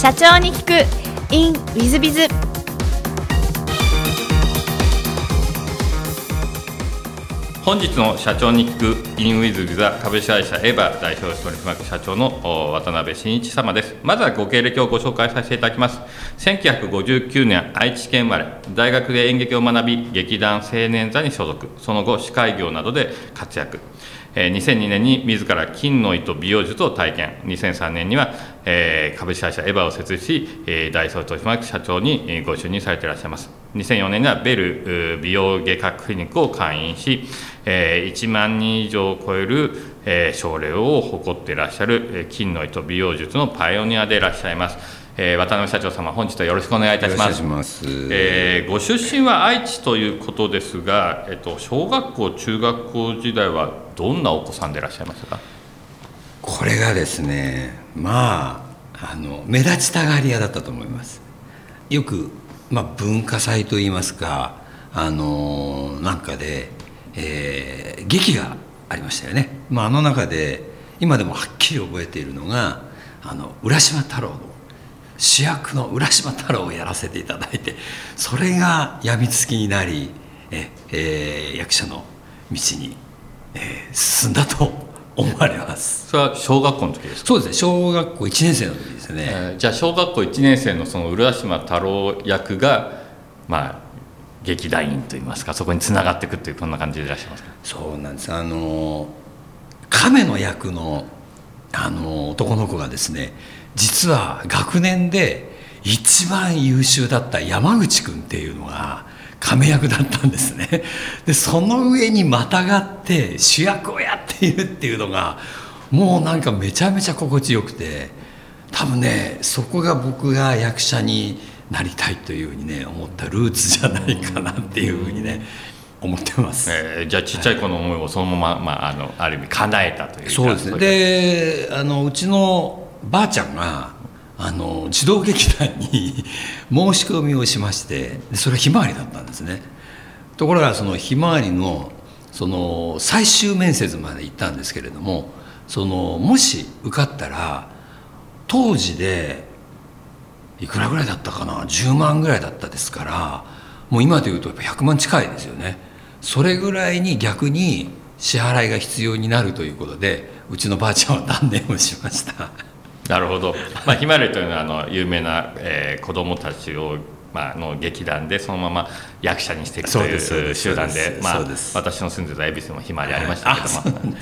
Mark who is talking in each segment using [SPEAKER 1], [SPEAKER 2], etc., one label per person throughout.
[SPEAKER 1] 社長に聞く。In ウィズビズ
[SPEAKER 2] 本日の社長に聞くインウィズビザ株式会社エバ代表取締役社長の渡辺真一様です。まずはご経歴をご紹介させていただきます。1959年愛知県生まれ大学で演劇を学び劇団青年座に所属。その後司会業などで活躍。2002年に自ら金の糸美容術を体験2003年には株式会社エヴァを設立し大総取締役社長にご就任されていらっしゃいます。2004年にはベル美容外科クリニックを開院し1万人以上を超える症例を誇っていらっしゃる金の糸美容術のパイオニアでいらっしゃいます。えー、渡辺社長様、本日はよろしくお願いいたします。ます。えー、ご出身は愛知ということですが、えっと、小学校、中学校時代はどんなお子さんでいらっしゃいましたか？
[SPEAKER 3] これがですね、まあ、あの目立ちたがり屋だったと思います。よく、まあ、文化祭といいますか、あのなんかで、えー、劇がありましたよね。まあ、あの中で今でもはっきり覚えているのがあの浦島太郎の主役の浦島太郎をやらせていただいてそれがやみつきになりえ、えー、役者の道に、えー、進んだと思われます。
[SPEAKER 2] それは小学校の時です
[SPEAKER 3] そうですね。小学校1年生の時ですね、え
[SPEAKER 2] ー、じゃあ小学校1年生のその浦島太郎役がまあ劇団員といいますかそこにつながっていくというこんな感じでいらっしゃいますか？
[SPEAKER 3] そうなんです。あの亀の役のあの男の子がですね実は学年で一番優秀だった山口君っていうのが亀役だったんですね。でその上にまたがって主役をやっているっていうのがもうなんかめちゃめちゃ心地よくて多分ねそこが僕が役者になりたいというふうにね思ったルーツじゃないかなっていうふうにね思ってます、
[SPEAKER 2] えー、じゃあちっちゃい子の思いをそのまま、まあ、あのある意味叶えたという
[SPEAKER 3] そうですね。であのうちのばあちゃんがあの児童劇団に 申し込みをしましてそれはひまわりだったんですね。ところがそのひまわりのその最終面接まで行ったんですけれどもそのもし受かったら当時でいくらぐらいだったかな？10万ぐらいだったですからもう今でいうとやっぱ100万近いですよね。それぐらいに逆に支払いが必要になるということでうちのばあちゃんは断念をしました。
[SPEAKER 2] なるほど、まあ、ひまわりというのはあの有名な、えー、子供たちを、まあ、の劇団でそのまま役者にしていくという集団でまあ、私の住んでた恵比寿もひまわりありましたけども、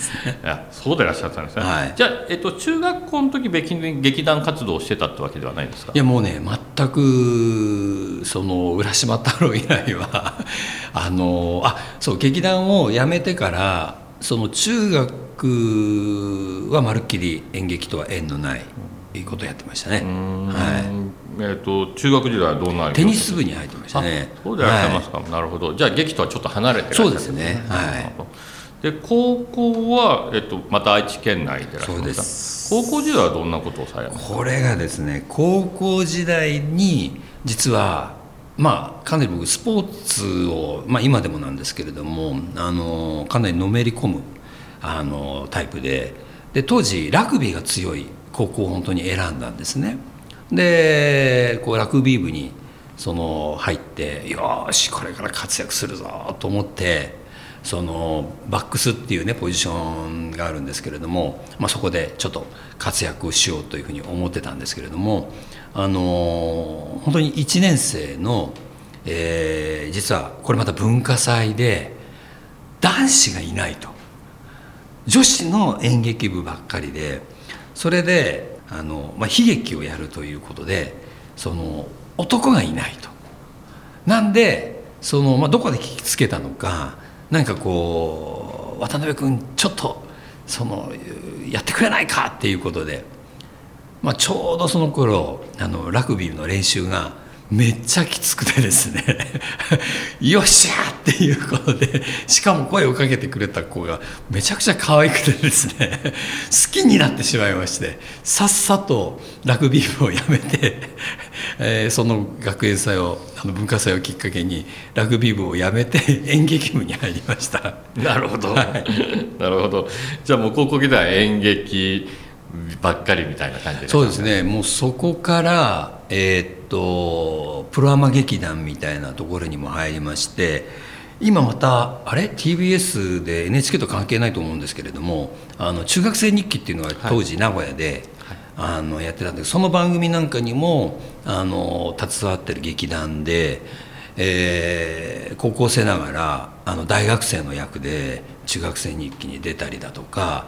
[SPEAKER 2] は い、そうでいらっしゃったんですね、はい、じゃあ、えっと、中学校の時別に劇団活動をしてたってわけではないですか？
[SPEAKER 3] いやもうね全くその浦島太郎以来は あのあそう劇団を辞めてからその中学はまるっきり演劇とは縁のないことをやってましたね。は
[SPEAKER 2] い。えっ、ー、と中学時代はどんな
[SPEAKER 3] テニス部に入ってましたね。
[SPEAKER 2] そうでいらっしゃいますか。はい、なるほど。じゃあ劇とはちょっと離れてらっしゃ
[SPEAKER 3] る、そうですね。はい。
[SPEAKER 2] で高校はえっとまた愛知県内でいらっしゃいました高校時代はどんなことをされま
[SPEAKER 3] した？これがですね高校時代に実はまあ、かなり僕スポーツを、まあ、今でもなんですけれどもあのかなりのめり込むあのタイプで。で当時ラグビーが強い高校を本当に選んだんですね。でこうラグビー部にその入ってよしこれから活躍するぞと思ってそのバックスっていうねポジションがあるんですけれども、まあ、そこでちょっと活躍をしようというふうに思ってたんですけれどもあの本当に1年生の、えー、実はこれまた文化祭で男子がいないと。女子の演劇部ばっかりでそれであの、まあ、悲劇をやるということでその男がいないと。なんでその、まあ、どこで聞きつけたのか何かこう渡辺君ちょっとそのやってくれないかっていうことでまあ、ちょうどその頃あのラグビーの練習がめっちゃきつくてですね。よっしゃっていうことでしかも声をかけてくれた子がめちゃくちゃ可愛くてですね。好きになってしまいましてさっさとラグビー部をやめて、えー、その学園祭をあの文化祭をきっかけにラグビー部をやめて演劇部に入りました。
[SPEAKER 2] なるほど、はい、なるほど。じゃあもう高校時代演劇ばっかりみたいな感じで。
[SPEAKER 3] そうですね。もうそこからえーっとプロアマ劇団みたいなところにも入りまして今またあれ？TBS で NHK と関係ないと思うんですけれどもあの中学生日記っていうのが当時名古屋で、あのやってたんでその番組なんかにもあの携わってる劇団で、えー高校生ながらあの大学生の役で中学生日記に出たりだとか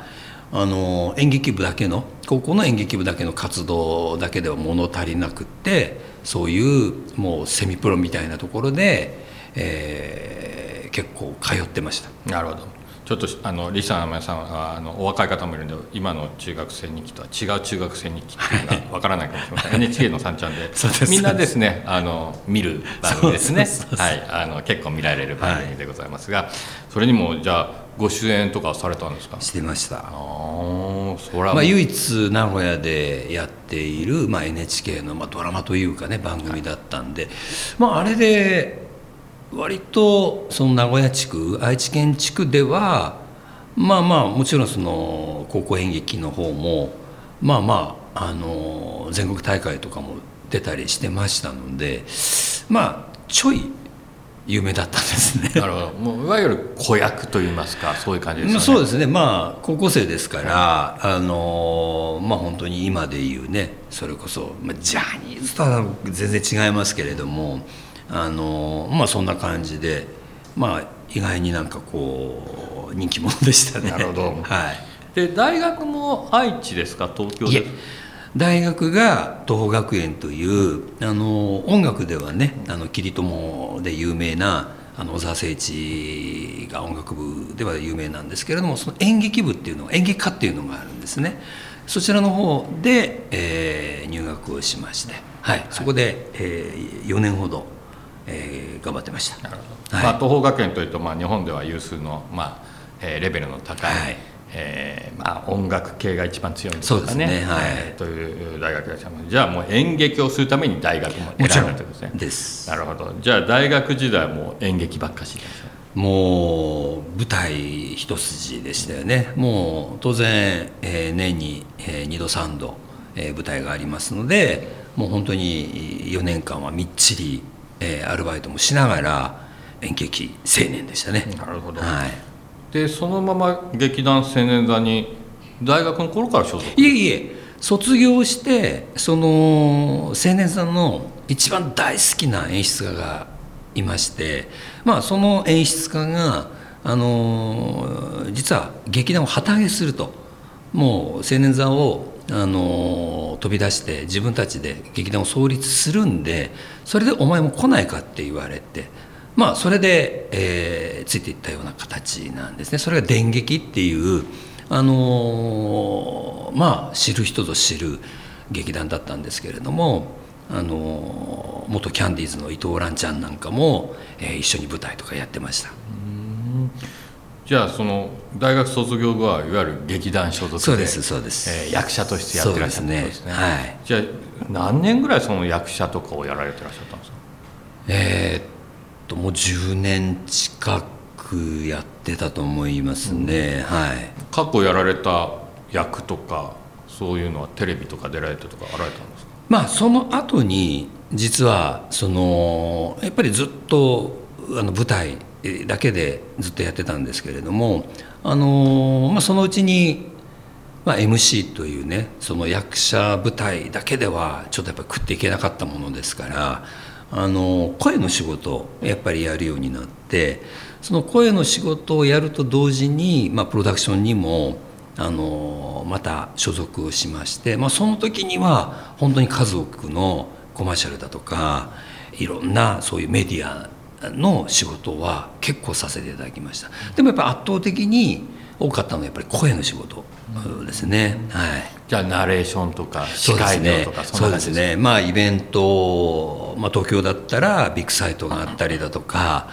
[SPEAKER 3] あの演劇部だけの高校の演劇部だけの活動だけでは物足りなくってそういうもうセミプロみたいなところで、えー結構通ってました。
[SPEAKER 2] なるほどちょっとあのリサの皆さんはあのお若い方もいるんで今の中学生日記とは違う中学生日記っていうのがわからないかもしれません。NHK の3ちゃんで。みんなですね。あの見る番組ですね。はい。あの結構見られる番組でございますが、それにもじゃあご出演とかされたんですか？
[SPEAKER 3] してました。
[SPEAKER 2] ああそれはもう
[SPEAKER 3] まあ、唯一名古屋でやっている、まあ、NHK の、まあ、ドラマというかね番組だったんで、まあ、あれで割とその名古屋地区愛知県地区ではまあまあもちろんその高校演劇の方もまあまああの全国大会とかも出たりしてましたのでまあちょい有名だったんですね。
[SPEAKER 2] なるほど。もういわゆる子役といいますかそういう感じですよね。
[SPEAKER 3] そうですね。まあ高校生ですから、あのまあ本当に今で言うねそれこそ、まあ、ジャニーズとは全然違いますけれどもあのまあそんな感じでまあ意外になんかこう人気者でしたね。
[SPEAKER 2] なるほど。
[SPEAKER 3] はい。
[SPEAKER 2] で大学も愛知ですか？東京で。す
[SPEAKER 3] 大学が東邦学園というあの音楽ではねあのキリトモで有名なあの小沢誠一が音楽部では有名なんですけれどもその演劇部っていうのが演劇科っていうのがあるんですね。そちらの方で、えー入学をしまして、はい、そこで、え4年ほど、えー頑張ってました。
[SPEAKER 2] なるほど。
[SPEAKER 3] はい。
[SPEAKER 2] まあ、東邦学園というと、まあ、日本では有数の、まあえーレベルの高い、
[SPEAKER 3] はい。
[SPEAKER 2] えーまあ、音楽系が一番強いんですかね。
[SPEAKER 3] ね。はい。
[SPEAKER 2] えーという大学でした。じゃあもう演劇をするために大学も選ん。だということですね。
[SPEAKER 3] です。
[SPEAKER 2] なるほど。じゃあ大学時代はもう演劇ばっかしで
[SPEAKER 3] もう舞台一筋でしたよね。もう当然、えー年に、え2度3度、えー舞台がありますのでもう本当に4年間はみっちり、えーアルバイトもしながら演劇青年でしたね。
[SPEAKER 2] なるほど。
[SPEAKER 3] はい。
[SPEAKER 2] でそのまま劇団青年座に大学の頃から所属？
[SPEAKER 3] いえいえ卒業してその青年さんの一番大好きな演出家がいましてまあその演出家があの実は劇団を旗揚げするともう青年座をあの飛び出して自分たちで劇団を創立するんでそれでお前も来ないかって言われてまあそれで、えーついていったような形なんですね。それが電撃っていうあのまあ知る人ぞ知る劇団だったんですけれどもあの元キャンディーズの伊藤蘭ちゃんなんかも、えー一緒に舞台とかやってました。
[SPEAKER 2] じゃあその大学卒業後はいわゆる劇団所属で
[SPEAKER 3] そうですそうです。
[SPEAKER 2] えー役者としてやってらっしゃったんですね。
[SPEAKER 3] ねはい。
[SPEAKER 2] じゃあ何年ぐらいその役者とかをやられてらっしゃったんですか？
[SPEAKER 3] えーっともう10年近くやってたと思いますね、はい。
[SPEAKER 2] 過去やられた役とかそういうのはテレビとか出られてとかあられたんですか？
[SPEAKER 3] まあその後に実はそのやっぱりずっとあの舞台だけでずっとやってたんですけれどもあの、まあ、そのうちに、まあ、MC というねその役者舞台だけではちょっとやっぱ食っていけなかったものですからあの声の仕事をやっぱりやるようになってその声の仕事をやると同時に、まあ、プロダクションにもあのまた所属をしまして、まあ、その時には本当に数多くのコマーシャルだとかいろんなそういうメディアの仕事は結構させていただきました。でもやっぱり圧倒的に多かったのはやっぱり声の仕事ですね、はい。
[SPEAKER 2] じゃあナレーションとか司
[SPEAKER 3] そうです
[SPEAKER 2] 会とか
[SPEAKER 3] そうですね。まあイベント、まあ、東京だったらビッグサイトがあったりだとか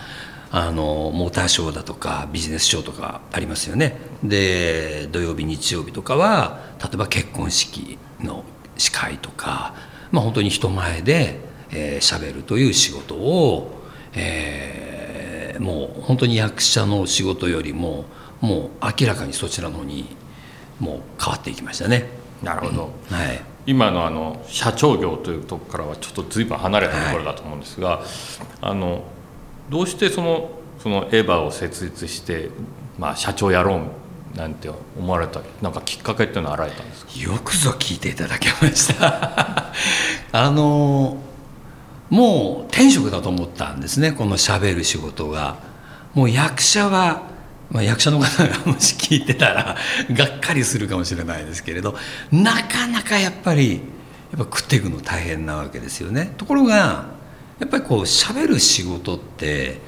[SPEAKER 3] あのモーターショーだとかビジネスショーとかありますよね。で土曜日日曜日とかは例えば結婚式の司会とか、まあ、本当に人前で喋、えー、喋るという仕事を、えーもう本当に役者の仕事よりももう明らかにそちらの方にもう変わっていきましたね。
[SPEAKER 4] なるほど、
[SPEAKER 3] はい、
[SPEAKER 4] 今のあの社長業というところからはちょっと随分離れたところだと思うんですが、あのどうしてそのそのエヴァを設立して、まあ、社長やろうなんて思われたなんかきっかけっていうのはあられたんですか？
[SPEAKER 3] よくぞ聞いていただけました。あのもう天職だと思ったんですねこのしゃべる仕事が。もう役者は、まあ、役者の方がもし聞いてたらがっかりするかもしれないですけれどなかなかやっぱりやっぱ食っていくの大変なわけですよね。ところがやっぱりこうしゃべる仕事って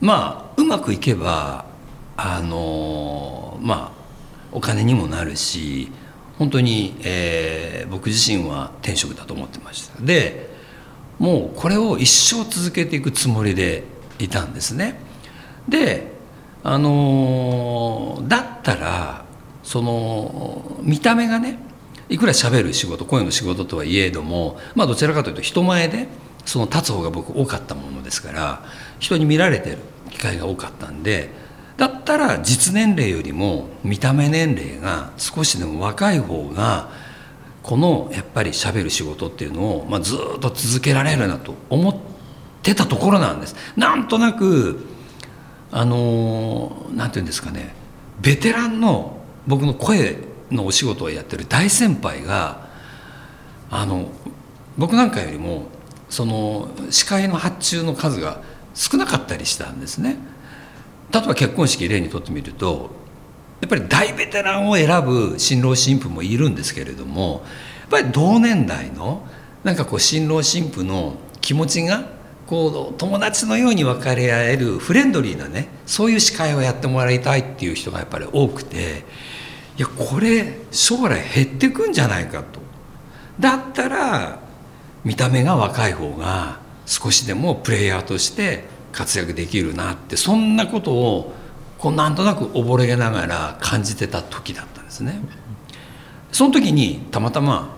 [SPEAKER 3] まあうまくいけばあのまあお金にもなるし本当に、えー僕自身は天職だと思ってました。でもうこれを一生続けていくつもりでいたんですね。であのーだったらその見た目がねいくら喋る仕事声の仕事とはいえどもまあどちらかというと人前でその立つ方が僕多かったものですから人に見られてる機会が多かったんでだったら実年齢よりも見た目年齢が少しでも若い方がこのやっぱりしゃべる仕事っていうのを、まあ、ずっと続けられるなと思ってたところなんです。なんとなくあのなんていうんですかねベテランの僕の声のお仕事をやってる大先輩があの僕なんかよりもその司会の発注の数が少なかったりしたんですね。例えば結婚式例にとってみるとやっぱり大ベテランを選ぶ新郎新婦もいるんですけれどもやっぱり同年代のなんかこう新郎新婦の気持ちがこう友達のように分かり合えるフレンドリーなねそういう司会をやってもらいたいっていう人がやっぱり多くていやこれ将来減ってくんじゃないかと。だったら見た目が若い方が少しでもプレイヤーとして活躍できるなってそんなことをこうなんとなく溺れながら感じてた時だったんですね。その時にたまたま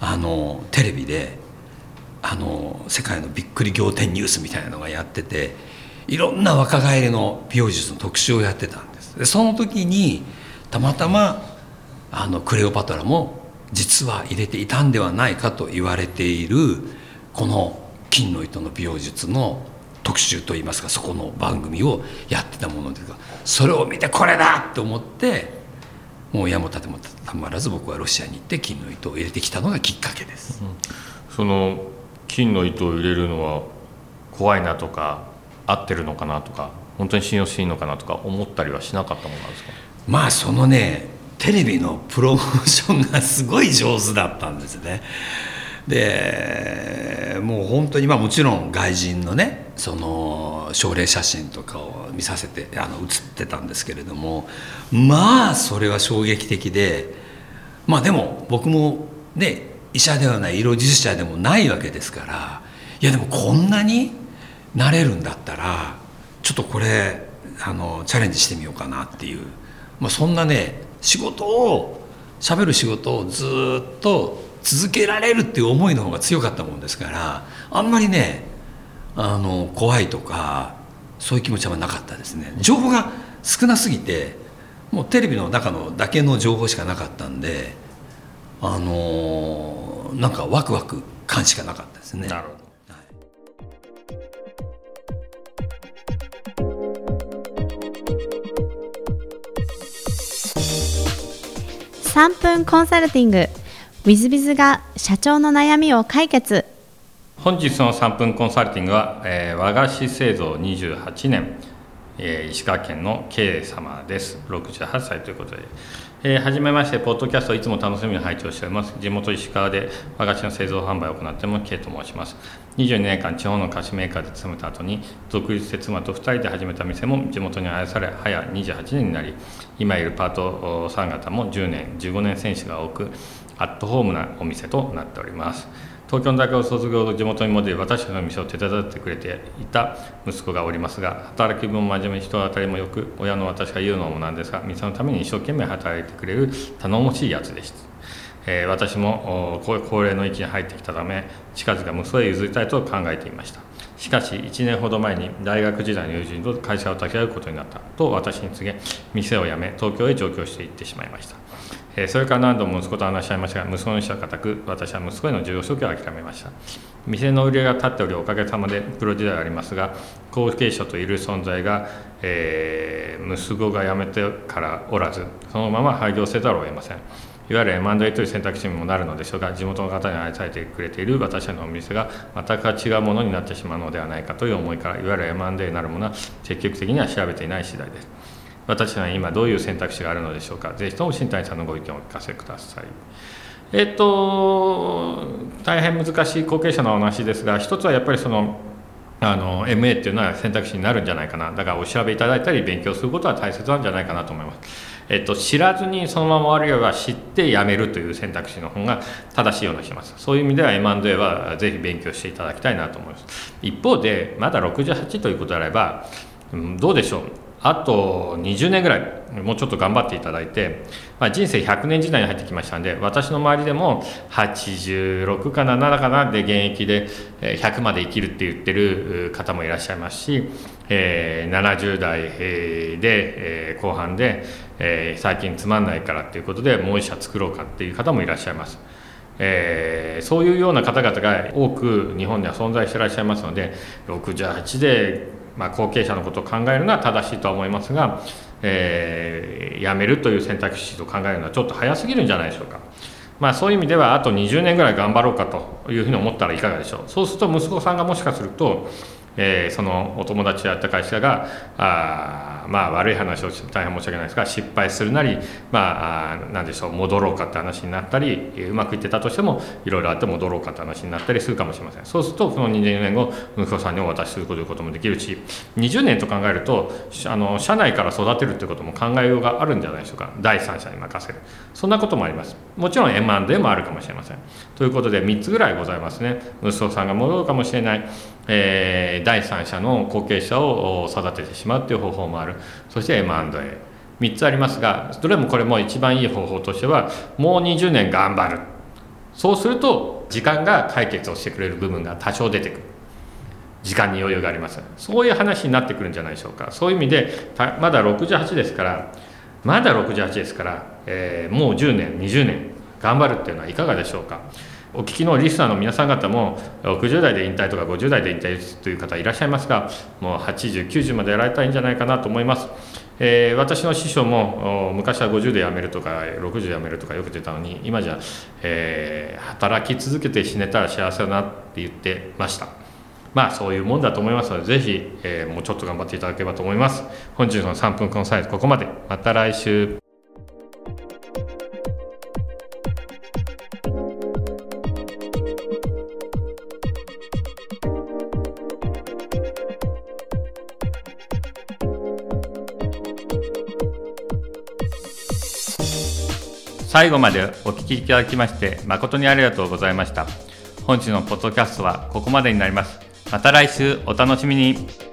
[SPEAKER 3] あのテレビであの世界のびっくり仰天ニュースみたいなのがやってていろんな若返りの美容術の特集をやってたんですでその時にたまたまあのクレオパトラも実は入れていたんではないかと言われているこの金の糸の美容術の特集といいますかそこの番組をやってたものですがそれを見てこれだって思ってもう矢も盾もたまらず僕はロシアに行って金の糸を入れてきたのがきっかけです。
[SPEAKER 4] その金の糸を入れるのは怖いなとか合ってるのかなとか本当に信用していいのかなとか思ったりはしなかったものなんですか？
[SPEAKER 3] まあそのねテレビのプロモーションがすごい上手だったんですね。でもう本当にまあもちろん外人のねその症例写真とかを見させてあの写ってたんですけれどもまあそれは衝撃的でまあでも僕もね医者ではない医療従事者でもないわけですからいやでもこんなになれるんだったらちょっとこれあのチャレンジしてみようかなっていう、まあ、そんなね仕事を喋る仕事をずっと続けられるっていう思いの方が強かったもんですからあんまりねあの怖いとかそういう気持ちはなかったですね。情報が少なすぎてもうテレビの中のだけの情報しかなかったんであのなんかワクワク感しかなかったですね。
[SPEAKER 4] なるほど。
[SPEAKER 1] 3分コンサルティング w i z b i z が社長の悩みを解決。
[SPEAKER 4] 本日の3分コンサルティングは、えー和菓子製造28年、えー石川県の K 様です。68歳ということで、えー、はじめましてポッドキャストをいつも楽しみに拝聴しております。地元石川で和菓子の製造販売を行っている K と申します。22年間地方の菓子メーカーで勤めた後に独立して妻と2人で始めた店も地元に愛され早28年になり今いるパートさん方も10年15年選手が多くアットホームなお店となっております。東京の大学を卒業後地元に戻り私たちの店を手伝ってくれていた息子がおりますが働き分も真面目に人当たりもよく親の私が言うのもなんですが店のために一生懸命働いてくれる頼もしいやつでした、え私も高齢の域に入ってきたため近々息子へ譲りたいと考えていました。しかし1年ほど前に大学時代の友人と会社を立ち上げることになったと私に告げ店を辞め東京へ上京していってしまいました。えそれから何度も息子と話し合いましたが息子の意思は固く私は息子への重要職を諦めました。店の売り上げが立っておりおかげさまでプロ時代はありますが後継者といる存在が、えー息子が辞めてからおらずそのまま廃業せざるを得ません。いわゆる M&A という選択肢にもなるのでしょうが地元の方に愛されてくれている私のお店が全く違うものになってしまうのではないかという思いからいわゆる M&A なるものは積極的には調べていない次第です。私は今どういう選択肢があるのでしょうか。ぜひとも新谷さんのご意見をお聞かせください。えっと大変難しい後継者のお話ですが一つはやっぱりそのあの MA っていうのは選択肢になるんじゃないかな。だからお調べいただいたり勉強することは大切なんじゃないかなと思います、えっと、知らずにそのまま終わるよりは知って辞めるという選択肢の方が正しいような気がします。そういう意味では M&A はぜひ勉強していただきたいなと思います。一方でまだ68ということであれば、どうでしょう。あと20年ぐらいもうちょっと頑張っていただいて、まあ、人生100年時代に入ってきましたんで私の周りでも86かな7かなで現役で100まで生きるって言ってる方もいらっしゃいますし、えー70代で、えー後半で、えー最近つまんないからっていうことでもう一社作ろうかっていう方もいらっしゃいます。えーそういうような方々が多く日本には存在してらっしゃいますので68で、まあ、後継者のことを考えるのは正しいとは思いますが、えー辞めるという選択肢と考えるのはちょっと早すぎるんじゃないでしょうか。まあ、そういう意味ではあと20年ぐらい頑張ろうかというふうに思ったらいかがでしょうそうすると息子さんがもしかすると、えーそのお友達やった会社があまあ悪い話を大変申し訳ないですが失敗するなりまああなんでしょう戻ろうかって話になったりうまくいってたとしてもいろいろあって戻ろうかって話になったりするかもしれません。そうするとその20年後息子さんにお渡しすることもできるし20年と考えるとあの社内から育てるということも考えようがあるんじゃないでしょうか。第三者に任せる。そんなこともあります。もちろん M&A もあるかもしれません。ということで3つぐらいございますね。息子さんが戻るかもしれない、えー第三者の後継者を育ててしまうという方法もある。そして M&A 3つありますがどれもこれも一番いい方法としてはもう20年頑張る。そうすると時間が解決をしてくれる部分が多少出てくる。時間に余裕があります。そういう話になってくるんじゃないでしょうか。そういう意味でまだ68ですからまだ68ですから、えーもう10年20年頑張るっていうのはいかがでしょうか。お聞きのリスナーの皆さん方も60代で引退とか50代で引退という方いらっしゃいますがもう8090までやられたらいいんじゃないかなと思います。えー私の師匠も昔は50で辞めるとか60で辞めるとかよく出たのに今じゃ、えー働き続けて死ねたら幸せだなって言ってました。まあそういうもんだと思いますのでぜひ、えーもうちょっと頑張っていただければと思います。本日の3分コンサルここまで。また来週。最後までお聞きいただきまして誠にありがとうございました。本日のポッドキャストはここまでになります。また来週お楽しみに。